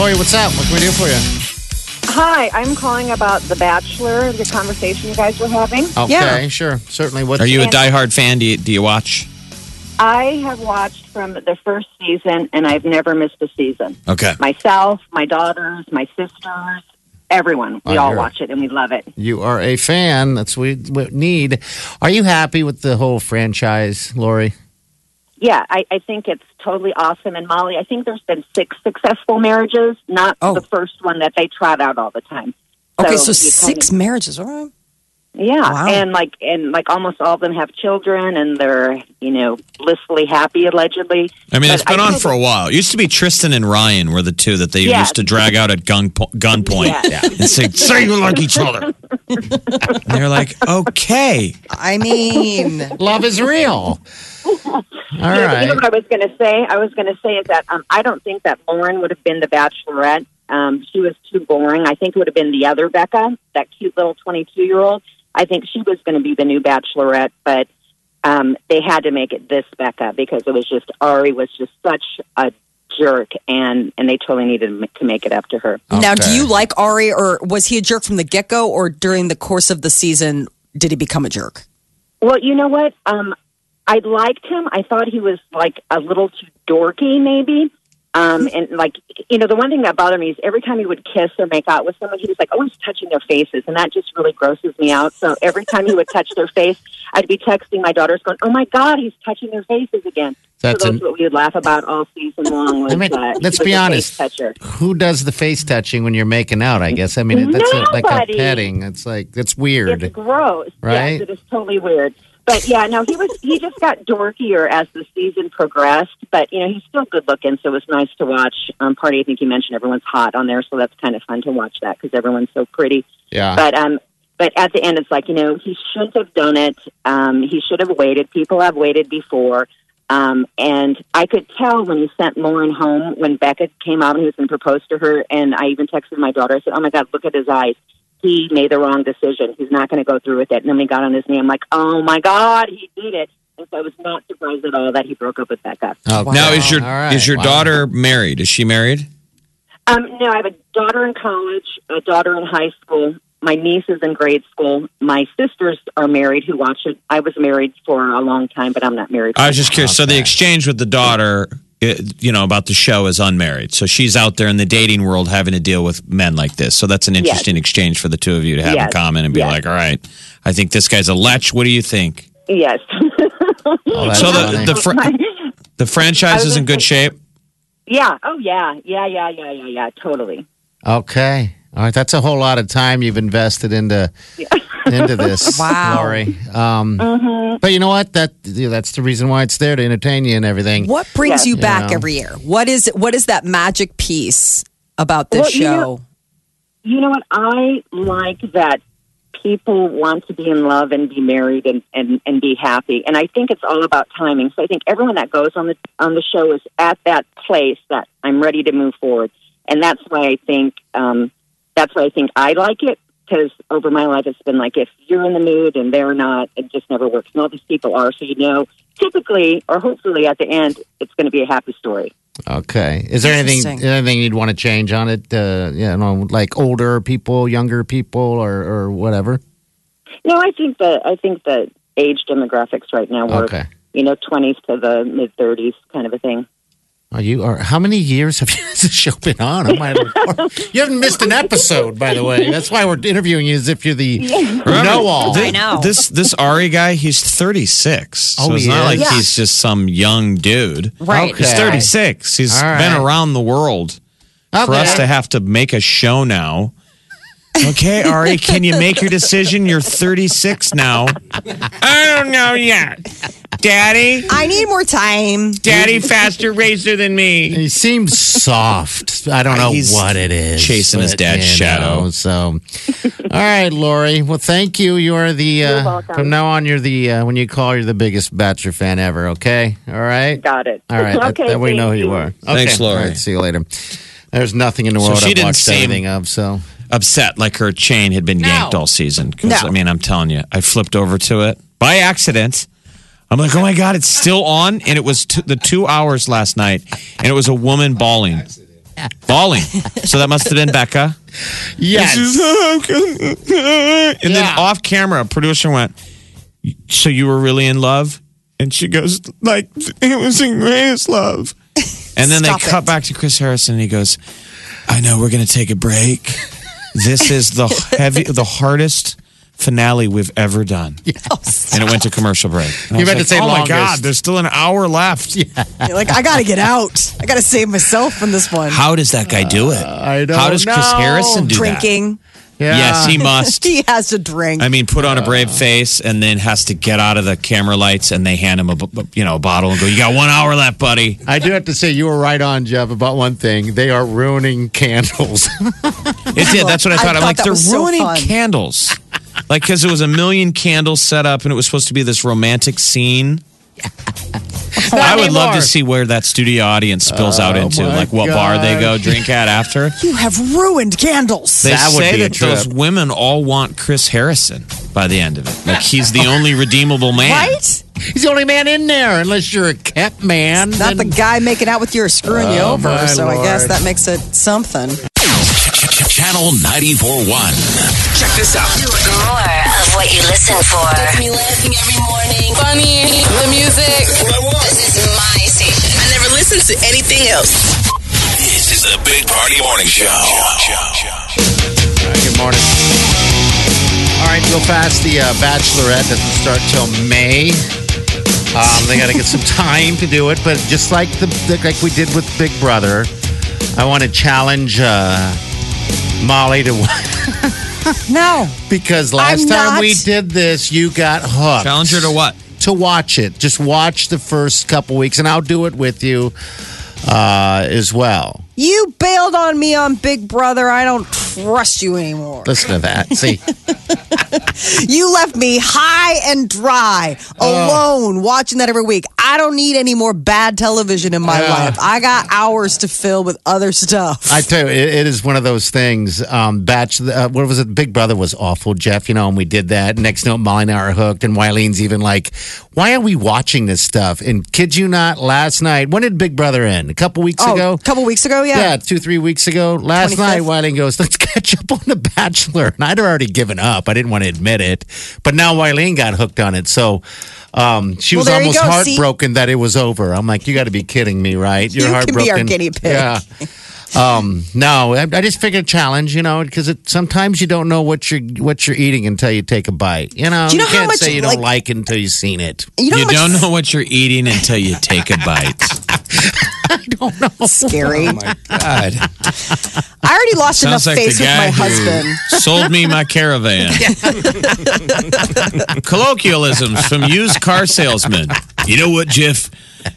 Lori, what's up? What can we do for you? Hi, I'm calling about The Bachelor, the conversation you guys were having. Okay, sure. Certainly. What Are you a diehard fan? Do you, do you watch? I have watched from the first season and I've never missed a season. Okay. Myself, my daughters, my sisters, everyone. We I all hear it. watch it and we love it. You are a fan. That's what we what we need. Are you happy with the whole franchise, Lori? Yeah, I, I think it's totally awesome. And Molly, I think there's been six successful marriages, not Oh. the first one that they trot out all the time. Okay, so six kinda- marriages. All right. Yeah, Wow. and like and like almost all of them have children, and they're you know blissfully happy allegedly. I mean, But it's been I on for a while. It used to be Trista and Ryan were the two that they Yeah. used to drag out at gun po- gunpoint Yeah. and say, "Say you like each other." and they're like, "Okay." I mean, Love is real. All Yeah, but You know what I was going to say? I was going to say is that um, I don't think that Lauren would have been the Bachelorette. Um, she was too boring. I think it would have been the other Becca, that cute little twenty-two-year-old. I think she was going to be the new Bachelorette, but um, they had to make it this Becca because it was just Arie was just such a jerk, and and they totally needed to make it up to her. now do you like Arie, or was he a jerk from the get go, or during the course of the season did he become a jerk? Well, you know what? Um, I liked him. I thought he was like a little too dorky, maybe. Um, and like, you know, the one thing that bothered me is every time he would kiss or make out with someone, he was like always touching their faces, and that just really grosses me out. So every time he would touch their face, I'd be texting my daughters, going, "Oh my God, he's touching their faces again." That's so that's what we would laugh about all season long. Was, I mean, uh, let's be honest. Who does the face touching when you're making out? I guess. I mean, that's a, like a petting. It's like that's weird. It's gross. Right? Yes, it is totally weird. But yeah, no, he was he just got dorkier as the season progressed. But you know, he's still good looking, so it was nice to watch. Um, party, I think you mentioned everyone's hot on there, so that's kind of fun to watch that because everyone's so pretty. yeah. But um, but at the end, it's like you know, he shouldn't have done it. Um, he should have waited. People have waited before. Um, and I could tell when he sent Lauren home when Becca came out and he was going to propose to her. And I even texted my daughter. I said, "Oh my God, look at his eyes. He made the wrong decision. He's not going to go through with it." And then we got on his knee. I'm like, "Oh my God, he did it." And so I was not surprised at all that he broke up with Becca. Okay. Now, is your All right. is your Wow. daughter married? Is she married? Um, no, I have a daughter in college, a daughter in high school. My niece is in grade school. My sisters are married who watch it. I was married for a long time, but I'm not married. I was just curious. So the exchange with the daughter, Uh, you know, about the show is unmarried. So she's out there in the dating world having to deal with men like this. So that's an interesting exchange for the two of you to have in common and be Yes. like, all right, I think this guy's a lech. What do you think? yes. Oh, So the the, fr- the franchise is in good shape. yeah. Oh, yeah. Yeah, yeah, yeah, yeah, yeah. Totally. Okay. All right. That's a whole lot of time you've invested into into this, Wow. Lori. Um, Mm-hmm. But you know what? That that's the reason why it's there to entertain you and everything. What brings Yes. you back Yeah. every year? What is what is that magic piece about this Well, you show? know- You know what? I like that people want to be in love and be married and, and, and be happy. And I think it's all about timing. So I think everyone that goes on the on the show is at that place that I'm ready to move forward. And that's why I think um, that's why I think I like it because over my life it's been like if you're in the mood and they're not, it just never works. And all these people are, so you know, typically or hopefully at the end, it's going to be a happy story. Okay. Is there anything Interesting. anything you'd want to change on it? Uh, you know, like older people, younger people, or or whatever. No, I think that I think the age demographics right now work. Okay. You know, twenties to the mid thirties, kind of a thing. Are you? Are how many years have you, has the show been on? Oh my you haven't missed an episode, by the way. That's why we're interviewing you as if you're the know all. I know. This this Arie guy, he's 36. Oh, So it's he not like? Yeah. he's just some young dude. Right. Okay. He's 36. He's All been around the world. For us to have to make a show now Okay, Arie, can you make your decision? You're 36 now. I don't know yet. Daddy, I need more time. daddy faster racer than me. He seems soft. I don't know He's what it is. chasing his dad's you shadow. know, so, all right, Lori. Well, thank you. You are the uh, welcome. from now on. You're the uh, when you call, you're the biggest Bachelor fan ever. Okay, all right. Got it. All right, that- okay. that, we thank know who you you. are. Okay. Thanks, Lori. All right, see you later. There's nothing in the world she I've didn't watched seem- anything of. So Upset like her chain had been yanked all season. 'Cause, No. I mean, I'm telling you, I flipped over to it by accident. I'm like, oh my God, it's still on. And it was t- the two hours last night, and it was a woman bawling. Bawling. So that must have been Becca. yes, And then Yeah. off camera, a producer went, So you were really in love? And she goes, Like, it was the greatest love. And then Stop they cut back to Chris Harrison and he goes, I know we're going to take a break. This is the heavy, the hardest finale we've ever done. Yes. And it went to commercial break. And You was meant to say Oh my. God, there's still an hour left. You're like, I gotta get out. I gotta save myself from this one. How does that guy do it? Uh, I don't How does Chris know. Harrison do Drinking. Yeah. Yes, he must. He has a drink. I mean, put on a brave face and then has to get out of the camera lights and they hand him a b- you know a bottle and go, "You got one hour left, buddy." I do have to say you were right on, Jeff, about one thing. They are ruining candles. It's It did. That's what I I thought. I'm thought like, that they're was so ruining fun. candles, like because it was a million candles set up and it was supposed to be this romantic scene. I would love to see where that studio audience spills out Oh, into, my like what bar they go drink at after. you have ruined candles. They That would say be a that those trip. women all want Chris Harrison by the end of it. Like he's the only redeemable man. right? He's the only man in there, unless you're a kept man. Not the guy making out with you or screwing you Oh, over. my So I guess Lord. that makes it something. Channel 94.1. Check this out. More of what you listen for. me laughing every morning. Funny, the music. This is my station. I never listen to anything else. This is the Big Party Morning Show. All right, good morning. All right, real fast. The uh, Bachelorette doesn't start till May. Um, they got to get some time to do it, but just like the like we did with Big Brother, I want to challenge uh, Molly to what? No. because last I'm time not. we did this, you got hooked. Challenge her to what? to watch it. Just watch the first couple weeks, and I'll do it with you uh, as well. You bailed on me on Big Brother. I don't trust you anymore. Listen to that. See, You left me high and dry, alone, watching that every week. I don't need any more bad television in my Yeah. life. I got hours to fill with other stuff. I tell you, it, it is one of those things. Um, batch, uh, what was it? Big Brother was awful, Jeff. You know, and we did that. Next note, Molly and I are hooked, and Wileen's even like, "Why are we watching this stuff?" And kid you not, last night, when did Big Brother end? A couple weeks oh, ago. a couple weeks ago, yeah. Yeah, two, three weeks ago. Last 25th. night, Wileen goes, let's catch up on The Bachelor. And I'd already given up. I didn't want to admit it. But now Wileen got hooked on it. So um, she Well, was almost go. See? heartbroken that it was over. I'm like, you got to be kidding me, right? You're You can be heartbroken. our guinea pig. Yeah. Um, no, I, I just figured challenge, you know, because sometimes you don't know what you're what you're eating until you take a bite. You know, Do you know how can't much, say you like- don't like it until you've seen it. You know you much don't know what you're eating until you take a bite. scary. Oh my God. I already lost enough like face the with guy my who husband. sold me my caravan. Colloquialisms from used car salesmen. You know what, Jeff?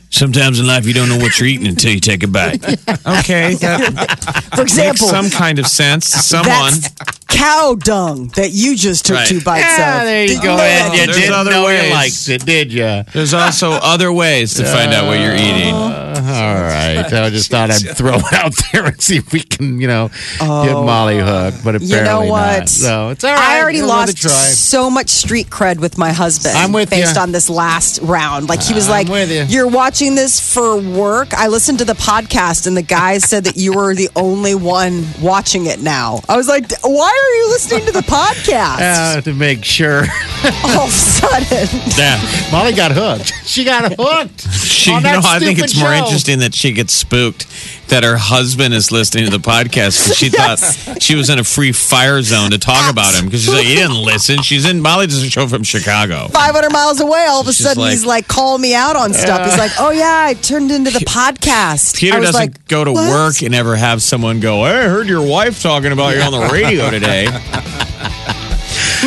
Sometimes in life you don't know what you're eating until you take a bite. Okay, that For makes example, some kind of sense. to Someone. that's cow dung that you just took Right. two bites Yeah, of. there you Did go. know And you There's didn't other know ways. you liked it, did you? There's also other ways to find out what you're uh, eating. All right. I just thought I'd throw it out there and see if we can, you know, get Molly hooked. But apparently You know what? not. So it's all right. I already Give it a lost so much street cred with my husband. I'm with based ya. on this last round. Like he was I'm like, with ya. "You're watching this for work." I listened to the podcast, and the guy said that you were the only one watching it now. I was like, "Why are you listening to the podcast?" Uh, to make sure. All of a sudden, Yeah. Molly got hooked. She got hooked. She, on you that know, I think stupid it's more show. Interesting that she gets spooked that her husband is listening to the podcast. She thought she was in a free fire zone to talk about him because she's like, he didn't listen. She's in Molly does a show from Chicago. 500 miles away, all of a She's sudden like- he's like call me out on stuff. He's like, oh, yeah, I turned into the podcast. Peter doesn't like, go to "What?" work and ever have someone go, hey, I heard your wife talking about you on the radio today.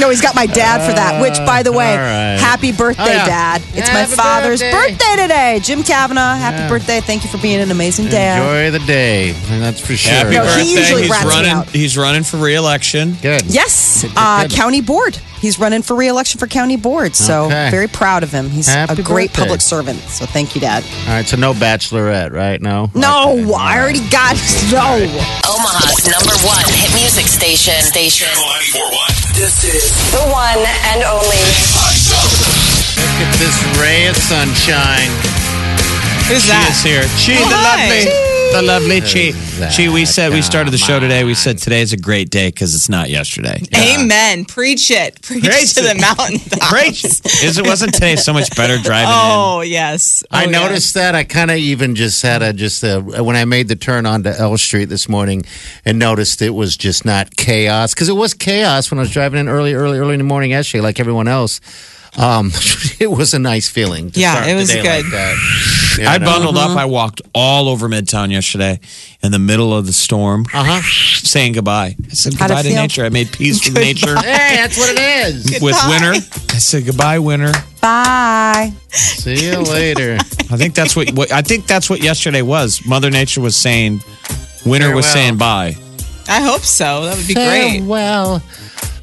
No, he's got my dad for that, which, by the way, all right. happy birthday, Oh, yeah. Dad. It's my father's birthday. birthday. today. Jim Kavanaugh, happy birthday. Thank you for being an amazing dad. Enjoy the day, and that's for sure. Happy No, he usually he's rats running out. he's running for re-election. Good. Yes, Good, good, uh, good. county board. He's running for reelection for county board. So Okay. very proud of him. He's Happy a great birthday. public servant. So thank you, Dad. All right, so no bachelorette, right? No. No, Okay. I already got no. Omaha's number one hit music station. Station. Channel 94.1. This is The one and only. Look at this ray of sunshine. Who's She that? is here. Chi, Oh, the hi. Lovely, the lovely Chi. that? Chi, we said we started the show Come today. We said today is a great day because it's not yesterday. Amen. Preach it. Preach Preach to the it. mountain. Great. Is it wasn't today so much better driving Oh yes. Oh, I yes. noticed that. I kind of even just had a just a, when I made the turn onto L Street this morning and noticed it was just not chaos because it was chaos when I was driving in early, early, early in the morning yesterday, like everyone else. Um, it was a nice feeling. To Yeah, start it the was day good. Like that. in? You I know? bundled up. I walked all over Midtown yesterday in the middle of the storm, Uh huh. saying goodbye. I said goodbye to feel? nature. I made peace with nature Hey, that's what it is. with winter. I said goodbye, winter. Bye. See you later. I think that's what, what I think that's what yesterday was. Mother Nature was saying, winter was saying bye. I hope so. That would be great. Well,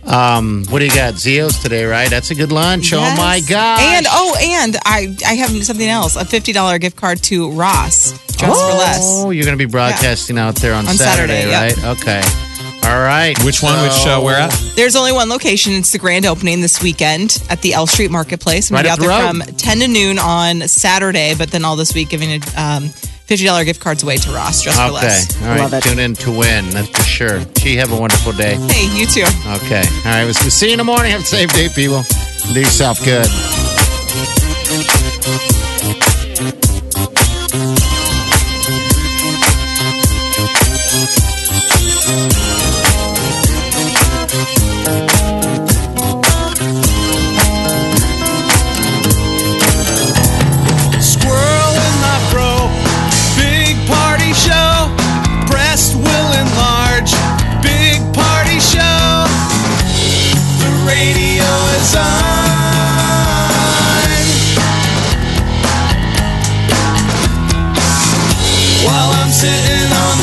um, what do you got? Zio's today, right? That's a good lunch. Oh my god! And oh, and I I have something else. A fifty dollar gift card to Ross. Dress for less. Oh, you're going to be broadcasting out there on, On Saturday, right? Okay. All right. Which one? Which So- uh, where at? There's only one location. It's the grand opening this weekend at the L Street Marketplace. I'm Right gonna be out the there road. from 10 to noon on Saturday, but then all this week giving um, $50 gift cards away to Ross. Dress for Okay. less. All right. Love it. Tune in to win. That's for sure. She have a wonderful day. Hey, you too. Okay. All right. We'll see you in the morning. Have a safe day, people. Do yourself good.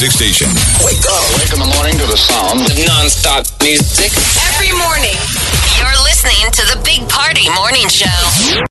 Music station. Wake up. Wake in the morning to the sound of non-stop music. Every morning. You're listening to the Big Party Morning Show.